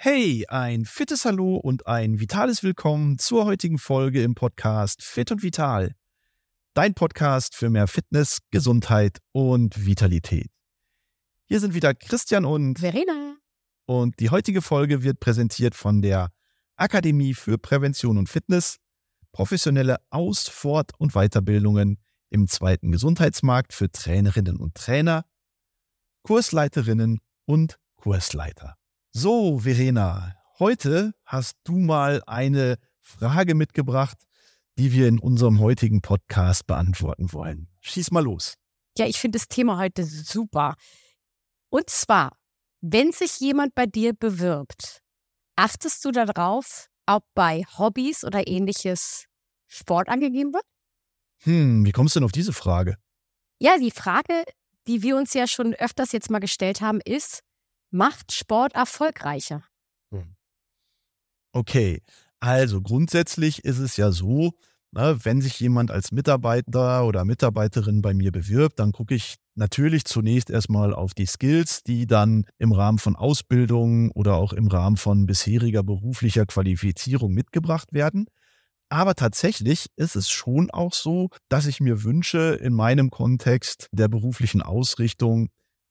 Hey, ein fittes Hallo und ein vitales Willkommen zur heutigen Folge im Podcast Fit und Vital. Dein Podcast für mehr Fitness, Gesundheit und Vitalität. Hier sind wieder Christian und Verena. Und die heutige Folge wird präsentiert von der Akademie für Prävention und Fitness, professionelle Aus-, Fort- und Weiterbildungen im zweiten Gesundheitsmarkt für Trainerinnen und Trainer, Kursleiterinnen und Kursleiter. So, Verena, heute hast du mal eine Frage mitgebracht, die wir in unserem heutigen Podcast beantworten wollen. Schieß mal los. Ja, ich finde das Thema heute super. Und zwar, wenn sich jemand bei dir bewirbt, achtest du darauf, ob bei Hobbys oder ähnliches Sport angegeben wird? Hm, wie kommst du denn auf diese Frage? Ja, die Frage, die wir uns ja schon öfters jetzt mal gestellt haben, ist, macht Sport erfolgreicher? Hm. Okay, also grundsätzlich ist es ja so, ne, wenn sich jemand als Mitarbeiter oder Mitarbeiterin bei mir bewirbt, dann gucke ich natürlich zunächst erstmal auf die Skills, die dann im Rahmen von Ausbildung oder auch im Rahmen von bisheriger beruflicher Qualifizierung mitgebracht werden. Aber tatsächlich ist es schon auch so, dass ich mir wünsche, in meinem Kontext der beruflichen Ausrichtung,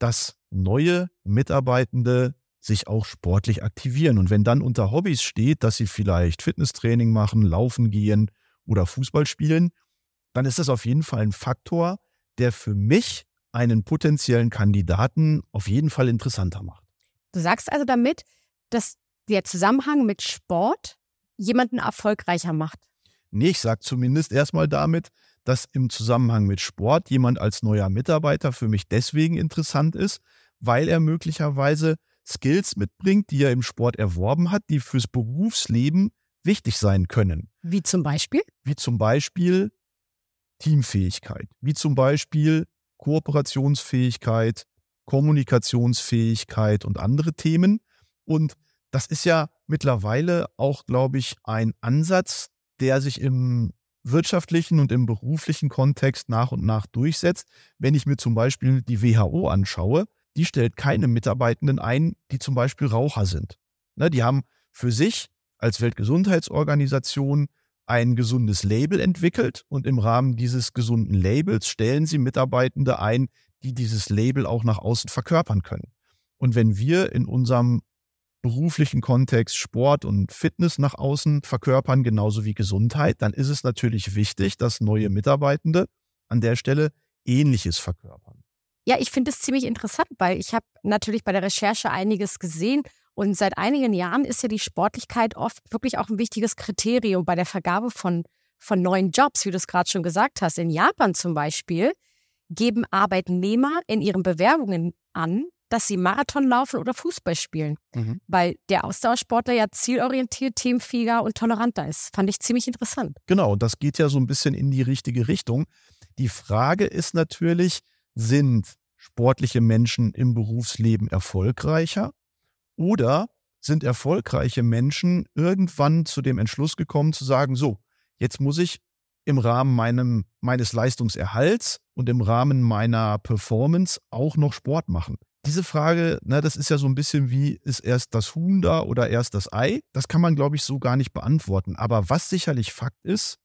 dass neue Mitarbeitende sich auch sportlich aktivieren. Und wenn dann unter Hobbys steht, dass sie vielleicht Fitnesstraining machen, laufen gehen oder Fußball spielen, dann ist das auf jeden Fall ein Faktor, der für mich einen potenziellen Kandidaten auf jeden Fall interessanter macht. Du sagst also damit, dass der Zusammenhang mit Sport jemanden erfolgreicher macht. Nee, ich sage zumindest erstmal damit, dass im Zusammenhang mit Sport jemand als neuer Mitarbeiter für mich deswegen interessant ist, weil er möglicherweise Skills mitbringt, die er im Sport erworben hat, die fürs Berufsleben wichtig sein können. Wie zum Beispiel? Wie zum Beispiel Teamfähigkeit, wie zum Beispiel Kooperationsfähigkeit, Kommunikationsfähigkeit und andere Themen. Und das ist ja mittlerweile auch, glaube ich, ein Ansatz, der sich im wirtschaftlichen und im beruflichen Kontext nach und nach durchsetzt. Wenn ich mir zum Beispiel die WHO anschaue, die stellt keine Mitarbeitenden ein, die zum Beispiel Raucher sind. Ne, die haben für sich als Weltgesundheitsorganisation ein gesundes Label entwickelt und im Rahmen dieses gesunden Labels stellen sie Mitarbeitende ein, die dieses Label auch nach außen verkörpern können. Und wenn wir in unserem beruflichen Kontext Sport und Fitness nach außen verkörpern, genauso wie Gesundheit, dann ist es natürlich wichtig, dass neue Mitarbeitende an der Stelle Ähnliches verkörpern. Ja, ich finde es ziemlich interessant, weil ich habe natürlich bei der Recherche einiges gesehen und seit einigen Jahren ist ja die Sportlichkeit oft wirklich auch ein wichtiges Kriterium bei der Vergabe von, von neuen Jobs, wie du es gerade schon gesagt hast. In Japan zum Beispiel geben Arbeitnehmer in ihren Bewerbungen an, dass sie Marathon laufen oder Fußball spielen, mhm. weil der Ausdauersportler ja zielorientiert, themenfähiger und toleranter ist. Fand ich ziemlich interessant. Genau, das geht ja so ein bisschen in die richtige Richtung. Die Frage ist natürlich, sind sportliche Menschen im Berufsleben erfolgreicher oder sind erfolgreiche Menschen irgendwann zu dem Entschluss gekommen zu sagen, so, jetzt muss ich im Rahmen meinem, meines Leistungserhalts und im Rahmen meiner Performance auch noch Sport machen diese Frage, ne, das ist ja so ein bisschen wie, ist erst das Huhn da oder erst das Ei? Das kann man, glaube ich, so gar nicht beantworten. Aber was sicherlich Fakt ist,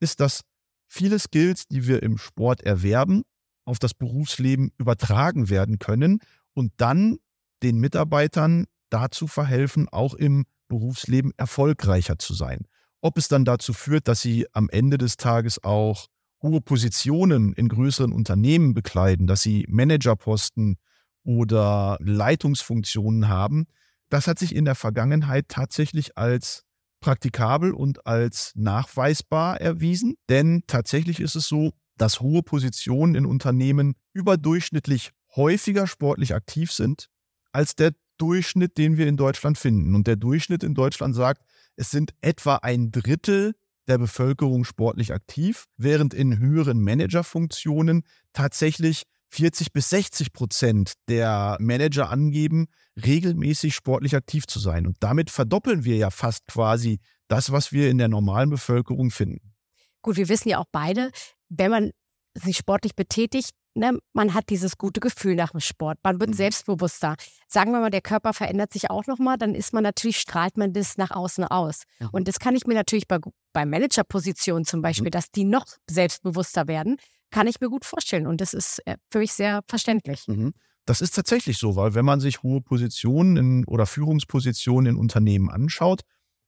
ist, dass viele Skills, die wir im Sport erwerben, auf das Berufsleben übertragen werden können und dann den Mitarbeitern dazu verhelfen, auch im Berufsleben erfolgreicher zu sein. Ob es dann dazu führt, dass sie am Ende des Tages auch hohe Positionen in größeren Unternehmen bekleiden, dass sie Managerposten oder Leitungsfunktionen haben. Das hat sich in der Vergangenheit tatsächlich als praktikabel und als nachweisbar erwiesen. Denn tatsächlich ist es so, dass hohe Positionen in Unternehmen überdurchschnittlich häufiger sportlich aktiv sind als der Durchschnitt, den wir in Deutschland finden. Und der Durchschnitt in Deutschland sagt, es sind etwa ein Drittel der Bevölkerung sportlich aktiv, während in höheren Managerfunktionen tatsächlich 40 bis 60 Prozent der Manager angeben, regelmäßig sportlich aktiv zu sein. Und damit verdoppeln wir ja fast quasi das, was wir in der normalen Bevölkerung finden. Gut, wir wissen ja auch beide, wenn man sich sportlich betätigt, ne, man hat dieses gute Gefühl nach dem Sport. Man wird mhm. selbstbewusster. Sagen wir mal, der Körper verändert sich auch nochmal, dann ist man natürlich, strahlt man das nach außen aus. Mhm. Und das kann ich mir natürlich bei, bei Managerpositionen zum Beispiel, mhm. dass die noch selbstbewusster werden, kann ich mir gut vorstellen. Und das ist äh, für mich sehr verständlich. Mhm. Das ist tatsächlich so, weil wenn man sich hohe Positionen in, oder Führungspositionen in Unternehmen anschaut,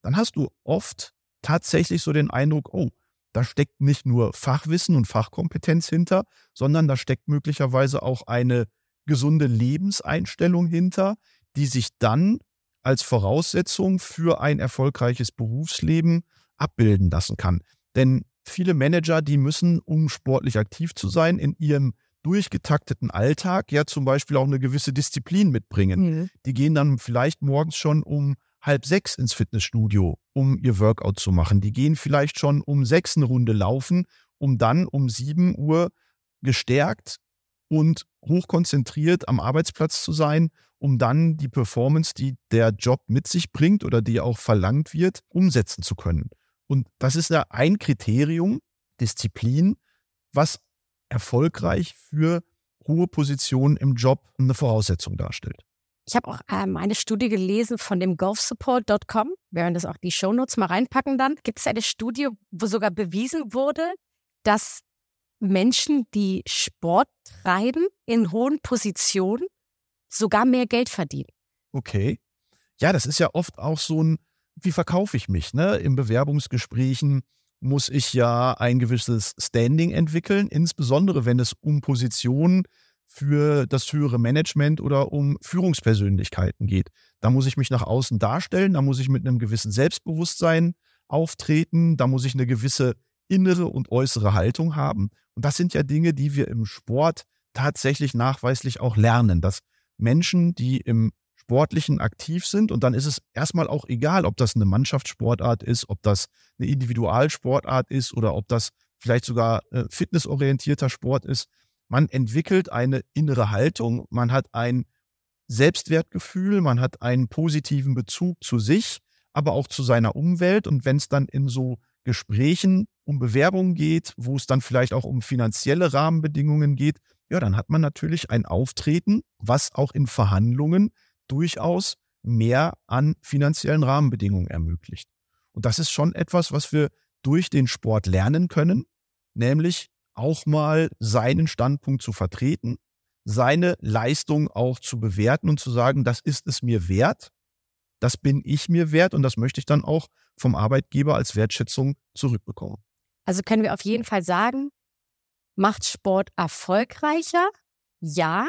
dann hast du oft tatsächlich so den Eindruck, oh, da steckt nicht nur Fachwissen und Fachkompetenz hinter, sondern da steckt möglicherweise auch eine gesunde Lebenseinstellung hinter, die sich dann als Voraussetzung für ein erfolgreiches Berufsleben abbilden lassen kann. Denn viele Manager, die müssen, um sportlich aktiv zu sein, in ihrem durchgetakteten Alltag ja zum Beispiel auch eine gewisse Disziplin mitbringen. Mhm. Die gehen dann vielleicht morgens schon um halb sechs ins Fitnessstudio, um ihr Workout zu machen. Die gehen vielleicht schon um sechs eine Runde laufen, um dann um sieben Uhr gestärkt und hochkonzentriert am Arbeitsplatz zu sein, um dann die Performance, die der Job mit sich bringt oder die auch verlangt wird, umsetzen zu können. Und das ist ja ein Kriterium, Disziplin, was erfolgreich für hohe Positionen im Job eine Voraussetzung darstellt. Ich habe auch ähm, eine Studie gelesen von dem golfsupport.com. Wir werden das auch die Shownotes mal reinpacken dann. Gibt es eine Studie, wo sogar bewiesen wurde, dass Menschen, die Sport treiben, in hohen Positionen sogar mehr Geld verdienen. Okay. Ja, das ist ja oft auch so ein, wie verkaufe ich mich? Ne? In Bewerbungsgesprächen muss ich ja ein gewisses Standing entwickeln, insbesondere wenn es um Positionen für das höhere Management oder um Führungspersönlichkeiten geht. Da muss ich mich nach außen darstellen, da muss ich mit einem gewissen Selbstbewusstsein auftreten, da muss ich eine gewisse innere und äußere Haltung haben. Und das sind ja Dinge, die wir im Sport tatsächlich nachweislich auch lernen, dass Menschen, die im Sportlichen aktiv sind, und dann ist es erstmal auch egal, ob das eine Mannschaftssportart ist, ob das eine Individualsportart ist oder ob das vielleicht sogar äh, fitnessorientierter Sport ist, man entwickelt eine innere Haltung, man hat ein Selbstwertgefühl, man hat einen positiven Bezug zu sich, aber auch zu seiner Umwelt. Und wenn es dann in so Gesprächen um Bewerbungen geht, wo es dann vielleicht auch um finanzielle Rahmenbedingungen geht, ja, dann hat man natürlich ein Auftreten, was auch in Verhandlungen durchaus mehr an finanziellen Rahmenbedingungen ermöglicht. Und das ist schon etwas, was wir durch den Sport lernen können, nämlich auch mal seinen Standpunkt zu vertreten, seine Leistung auch zu bewerten und zu sagen, das ist es mir wert, das bin ich mir wert und das möchte ich dann auch vom Arbeitgeber als Wertschätzung zurückbekommen. Also können wir auf jeden Fall sagen, macht Sport erfolgreicher? Ja,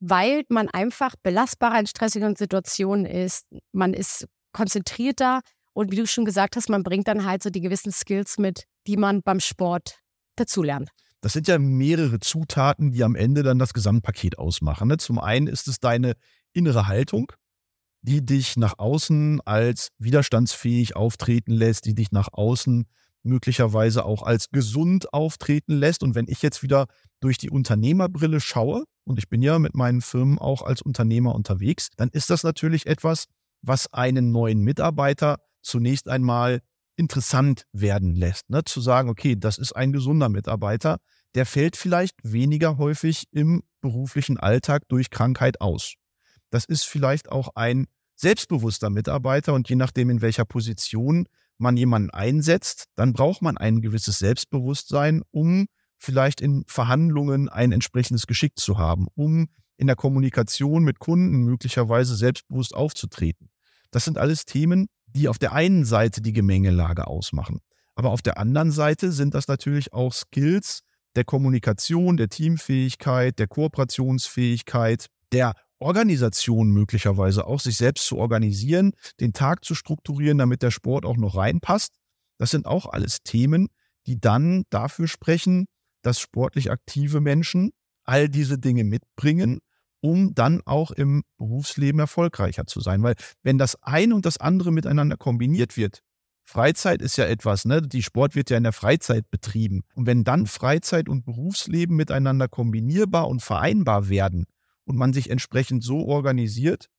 weil man einfach belastbarer in stressigen Situationen ist. Man ist konzentrierter und wie du schon gesagt hast, man bringt dann halt so die gewissen Skills mit, die man beim Sport dazulernt. Das sind ja mehrere Zutaten, die am Ende dann das Gesamtpaket ausmachen. Ne? Zum einen ist es deine innere Haltung, die dich nach außen als widerstandsfähig auftreten lässt, die dich nach außen möglicherweise auch als gesund auftreten lässt. Und wenn ich jetzt wieder durch die Unternehmerbrille schaue, und ich bin ja mit meinen Firmen auch als Unternehmer unterwegs, dann ist das natürlich etwas, was einen neuen Mitarbeiter zunächst einmal interessant werden lässt. Ne? Zu sagen, okay, das ist ein gesunder Mitarbeiter, der fällt vielleicht weniger häufig im beruflichen Alltag durch Krankheit aus. Das ist vielleicht auch ein selbstbewusster Mitarbeiter und je nachdem, in welcher Position man jemanden einsetzt, dann braucht man ein gewisses Selbstbewusstsein, um vielleicht in Verhandlungen ein entsprechendes Geschick zu haben, um in der Kommunikation mit Kunden möglicherweise selbstbewusst aufzutreten. Das sind alles Themen, die auf der einen Seite die Gemengelage ausmachen. Aber auf der anderen Seite sind das natürlich auch Skills der Kommunikation, der Teamfähigkeit, der Kooperationsfähigkeit, der Organisation möglicherweise auch, sich selbst zu organisieren, den Tag zu strukturieren, damit der Sport auch noch reinpasst. Das sind auch alles Themen, die dann dafür sprechen, dass sportlich aktive Menschen all diese Dinge mitbringen um dann auch im Berufsleben erfolgreicher zu sein. Weil wenn das eine und das andere miteinander kombiniert wird, Freizeit ist ja etwas, ne? Die Sport wird ja in der Freizeit betrieben. Und wenn dann Freizeit und Berufsleben miteinander kombinierbar und vereinbar werden und man sich entsprechend so organisiert,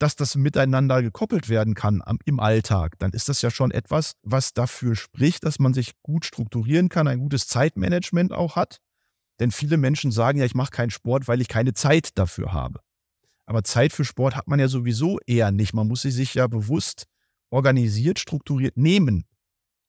dass das miteinander gekoppelt werden kann im Alltag, dann ist das ja schon etwas, was dafür spricht, dass man sich gut strukturieren kann, ein gutes Zeitmanagement auch hat Denn viele Menschen sagen ja, ich mache keinen Sport, weil ich keine Zeit dafür habe. Aber Zeit für Sport hat man ja sowieso eher nicht. Man muss sie sich ja bewusst organisiert, strukturiert nehmen.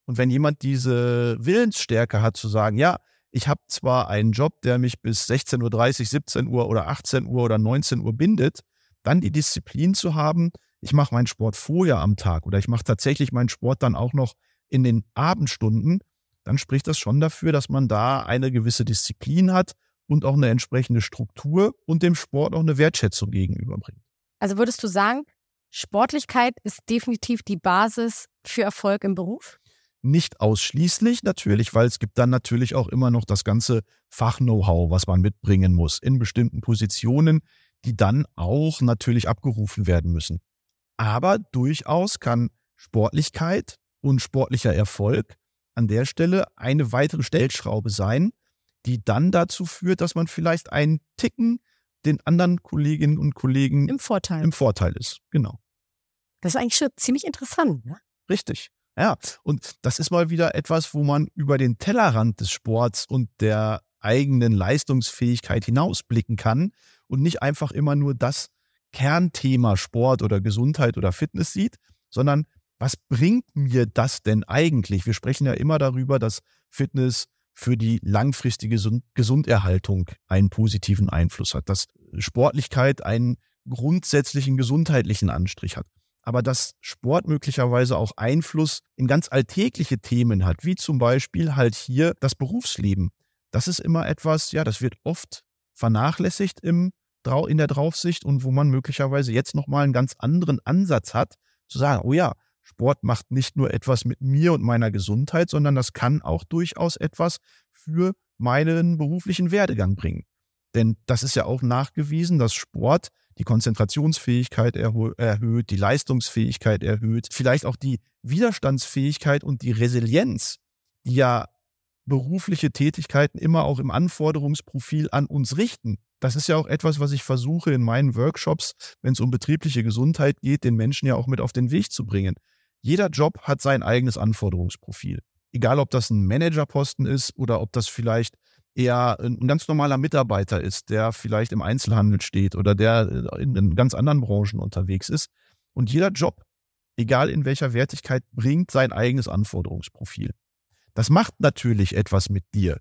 Und wenn jemand diese Willensstärke hat zu sagen, ja, ich habe zwar einen Job, der mich bis 16.30 Uhr, 17 Uhr oder 18 Uhr oder 19 Uhr bindet, dann die Disziplin zu haben, ich mache meinen Sport vorher am Tag oder ich mache tatsächlich meinen Sport dann auch noch in den Abendstunden, dann spricht das schon dafür, dass man da eine gewisse Disziplin hat und auch eine entsprechende Struktur und dem Sport auch eine Wertschätzung gegenüberbringt. Also würdest du sagen, Sportlichkeit ist definitiv die Basis für Erfolg im Beruf? Nicht ausschließlich natürlich, weil es gibt dann natürlich auch immer noch das ganze Fach-Know-how, was man mitbringen muss in bestimmten Positionen, die dann auch natürlich abgerufen werden müssen. Aber durchaus kann Sportlichkeit und sportlicher Erfolg an der Stelle eine weitere Stellschraube sein, die dann dazu führt, dass man vielleicht einen Ticken den anderen Kolleginnen und Kollegen im Vorteil, im Vorteil ist. Genau. Das ist eigentlich schon ziemlich interessant. Ne? Richtig. Ja, und das ist mal wieder etwas, wo man über den Tellerrand des Sports und der eigenen Leistungsfähigkeit hinausblicken kann und nicht einfach immer nur das Kernthema Sport oder Gesundheit oder Fitness sieht, sondern was bringt mir das denn eigentlich? Wir sprechen ja immer darüber, dass Fitness für die langfristige Gesunderhaltung einen positiven Einfluss hat, dass Sportlichkeit einen grundsätzlichen gesundheitlichen Anstrich hat aber dass Sport möglicherweise auch Einfluss in ganz alltägliche Themen hat, wie zum Beispiel halt hier das Berufsleben. Das ist immer etwas, ja, das wird oft vernachlässigt im, in der Draufsicht und wo man möglicherweise jetzt nochmal einen ganz anderen Ansatz hat, zu sagen, oh ja, Sport macht nicht nur etwas mit mir und meiner Gesundheit, sondern das kann auch durchaus etwas für meinen beruflichen Werdegang bringen. Denn das ist ja auch nachgewiesen, dass Sport die Konzentrationsfähigkeit erhöht, die Leistungsfähigkeit erhöht, vielleicht auch die Widerstandsfähigkeit und die Resilienz, die ja berufliche Tätigkeiten immer auch im Anforderungsprofil an uns richten. Das ist ja auch etwas, was ich versuche in meinen Workshops, wenn es um betriebliche Gesundheit geht, den Menschen ja auch mit auf den Weg zu bringen. Jeder Job hat sein eigenes Anforderungsprofil. Egal, ob das ein Managerposten ist oder ob das vielleicht eher ein ganz normaler Mitarbeiter ist, der vielleicht im Einzelhandel steht oder der äh, in ganz anderen Branchen unterwegs ist. Und jeder Job, egal in welcher Wertigkeit, bringt sein eigenes Anforderungsprofil. Das macht natürlich etwas mit dir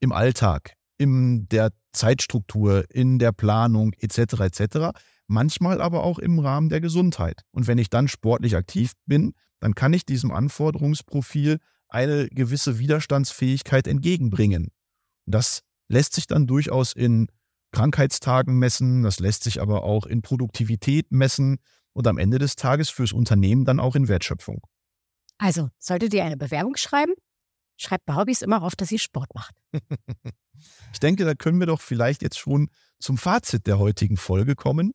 im Alltag, in der Zeitstruktur, in der Planung etc. etc. Manchmal aber auch im Rahmen der Gesundheit. Und wenn ich dann sportlich aktiv bin, dann kann ich diesem Anforderungsprofil eine gewisse Widerstandsfähigkeit entgegenbringen. Das lässt sich dann durchaus in Krankheitstagen messen, das lässt sich aber auch in Produktivität messen und am Ende des Tages fürs Unternehmen dann auch in Wertschöpfung. Also, solltet ihr eine Bewerbung schreiben? Schreibt bei Hobbys immer auf, dass ihr Sport macht. ich denke, da können wir doch vielleicht jetzt schon zum Fazit der heutigen Folge kommen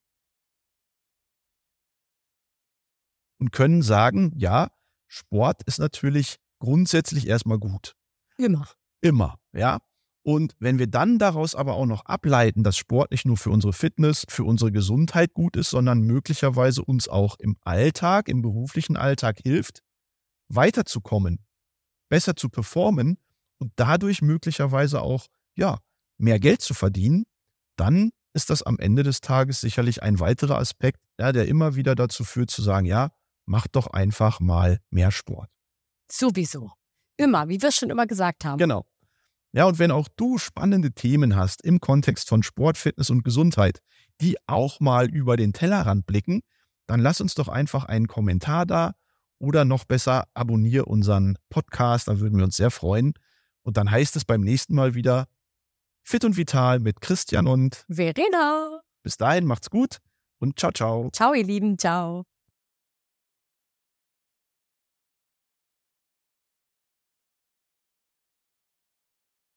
und können sagen, ja, Sport ist natürlich grundsätzlich erstmal gut. Immer. Immer, ja. Und wenn wir dann daraus aber auch noch ableiten, dass Sport nicht nur für unsere Fitness, für unsere Gesundheit gut ist, sondern möglicherweise uns auch im Alltag, im beruflichen Alltag hilft, weiterzukommen, besser zu performen und dadurch möglicherweise auch, ja, mehr Geld zu verdienen, dann ist das am Ende des Tages sicherlich ein weiterer Aspekt, ja, der immer wieder dazu führt zu sagen, ja, mach doch einfach mal mehr Sport. Sowieso. Immer, wie wir es schon immer gesagt haben. Genau. Ja, und wenn auch du spannende Themen hast im Kontext von Sport, Fitness und Gesundheit, die auch mal über den Tellerrand blicken, dann lass uns doch einfach einen Kommentar da oder noch besser abonniere unseren Podcast, da würden wir uns sehr freuen. Und dann heißt es beim nächsten Mal wieder Fit und Vital mit Christian und Verena. Bis dahin macht's gut und ciao, ciao. Ciao, ihr Lieben, ciao.